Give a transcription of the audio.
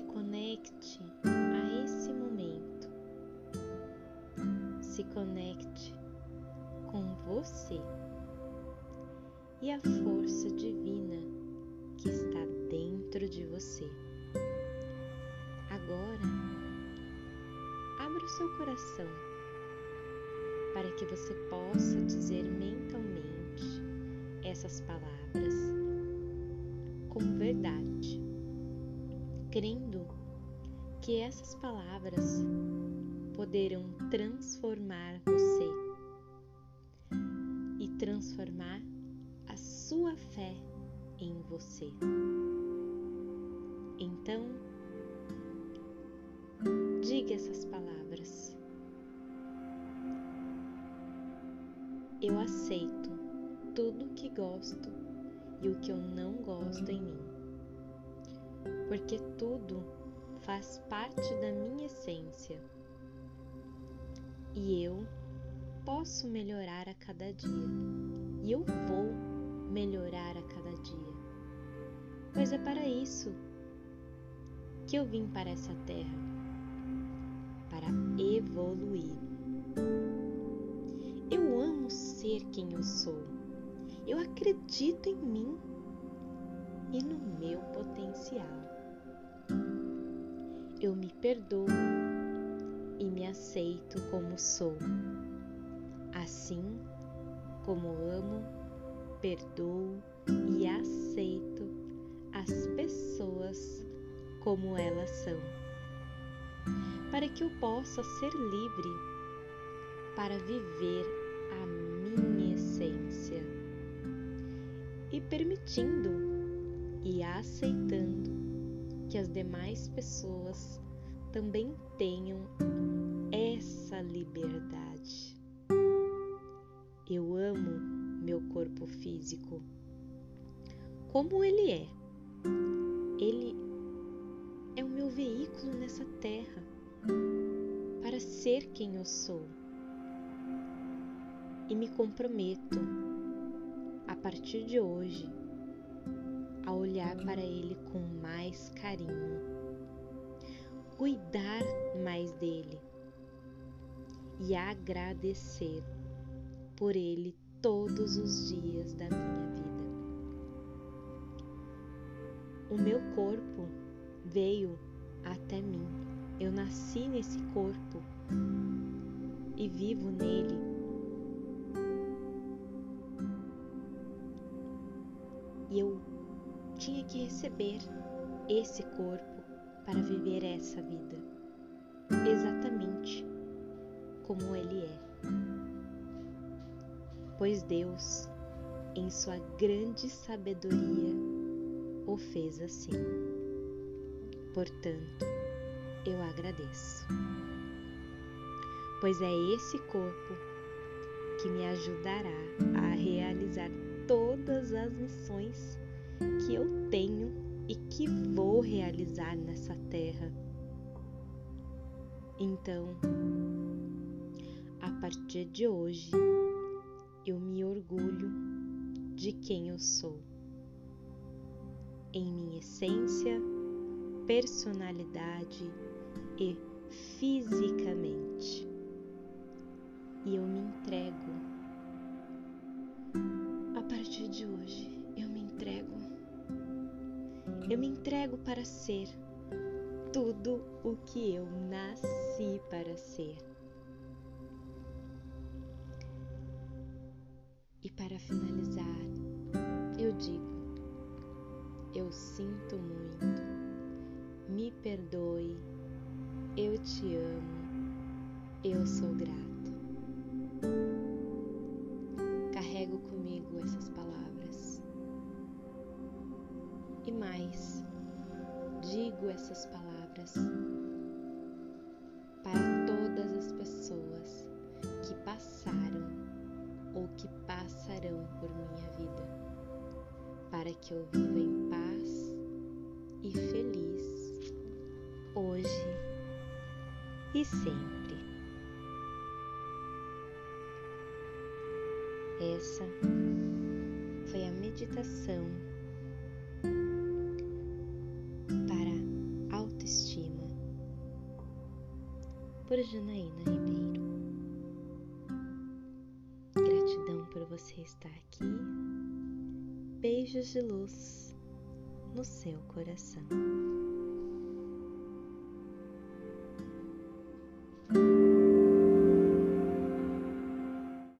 se conecte a esse momento. Se conecte com você e a força divina que está dentro de você. Agora, abra o seu coração para que você possa dizer mentalmente essas palavras com verdade crendo que essas palavras poderão transformar você e transformar a sua fé em você. Então, diga essas palavras. Eu aceito tudo o que gosto e o que eu não gosto em mim, porque tudo faz parte da minha essência e eu posso melhorar a cada dia e eu vou melhorar a cada dia, pois é para isso que eu vim para essa terra para evoluir. Eu amo ser quem eu sou. Eu acredito em mim e no meu potencial. Eu me perdoo e me aceito como sou. Assim como amo, perdoo e aceito as pessoas como elas são, para que eu possa ser livre para viver a minha essência e permitindo e aceitando que as demais pessoas também tenham essa liberdade. Eu amo meu corpo físico como ele é. Ele é o meu veículo nessa terra para ser quem eu sou. E me comprometo, a partir de hoje, a olhar para ele com mais carinho cuidar mais dele e agradecer por ele todos os dias da minha vida. O meu corpo veio até mim. Eu nasci nesse corpo e vivo nele. E eu tinha que receber esse corpo para viver essa vida, exatamente como Ele é. Pois Deus, em Sua grande sabedoria, o fez assim. Portanto, eu agradeço, pois é esse corpo que me ajudará a que vou realizar nessa terra. Então, a partir de hoje, eu me orgulho de quem eu sou, em minha essência, personalidade e fisicamente. E eu me entrego. A partir de hoje, eu me entrego para ser tudo o que eu nasci para ser. E para finalizar, eu digo: eu sinto muito, me perdoe, eu te amo, eu sou grato. Carrego comigo essas palavras mais, digo essas palavras para todas as pessoas que passaram ou que passarão por minha vida, para que eu viva em paz e feliz hoje e sempre. Essa foi a meditação por Janaína Ribeiro. Gratidão por você estar aqui. Beijos de luz no seu coração.